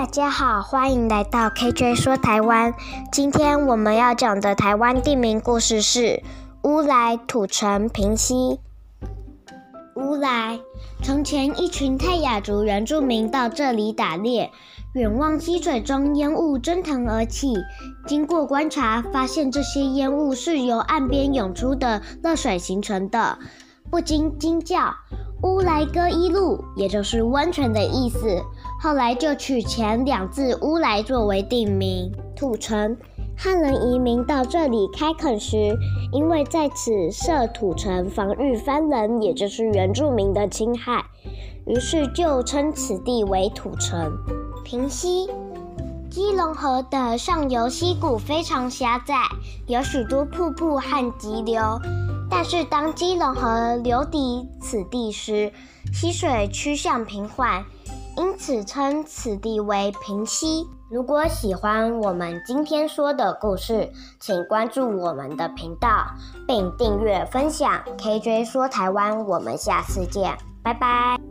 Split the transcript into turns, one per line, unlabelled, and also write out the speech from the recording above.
大家好，欢迎来到 KJ 说台湾。今天我们要讲的台湾地名故事是乌来、土城、平溪。乌来，从前一群泰雅族原住民到这里打猎，远望溪水中烟雾蒸腾而起。经过观察，发现这些烟雾是由岸边涌出的热水形成的，不禁惊叫。乌来哥一路，也就是温泉的意思。后来就取前两字乌来作为地名。土城，汉人移民到这里开垦时，因为在此设土城，防御番人，也就是原住民的侵害，于是就称此地为土城。平溪，基隆河的上游溪谷非常狭窄，有许多瀑布和急流。但是当基隆河流抵此地时，溪水趋向平缓，因此称此地为平溪。如果喜欢我们今天说的故事，请关注我们的频道，并订阅分享。KJ 说台湾，我们下次见，拜拜。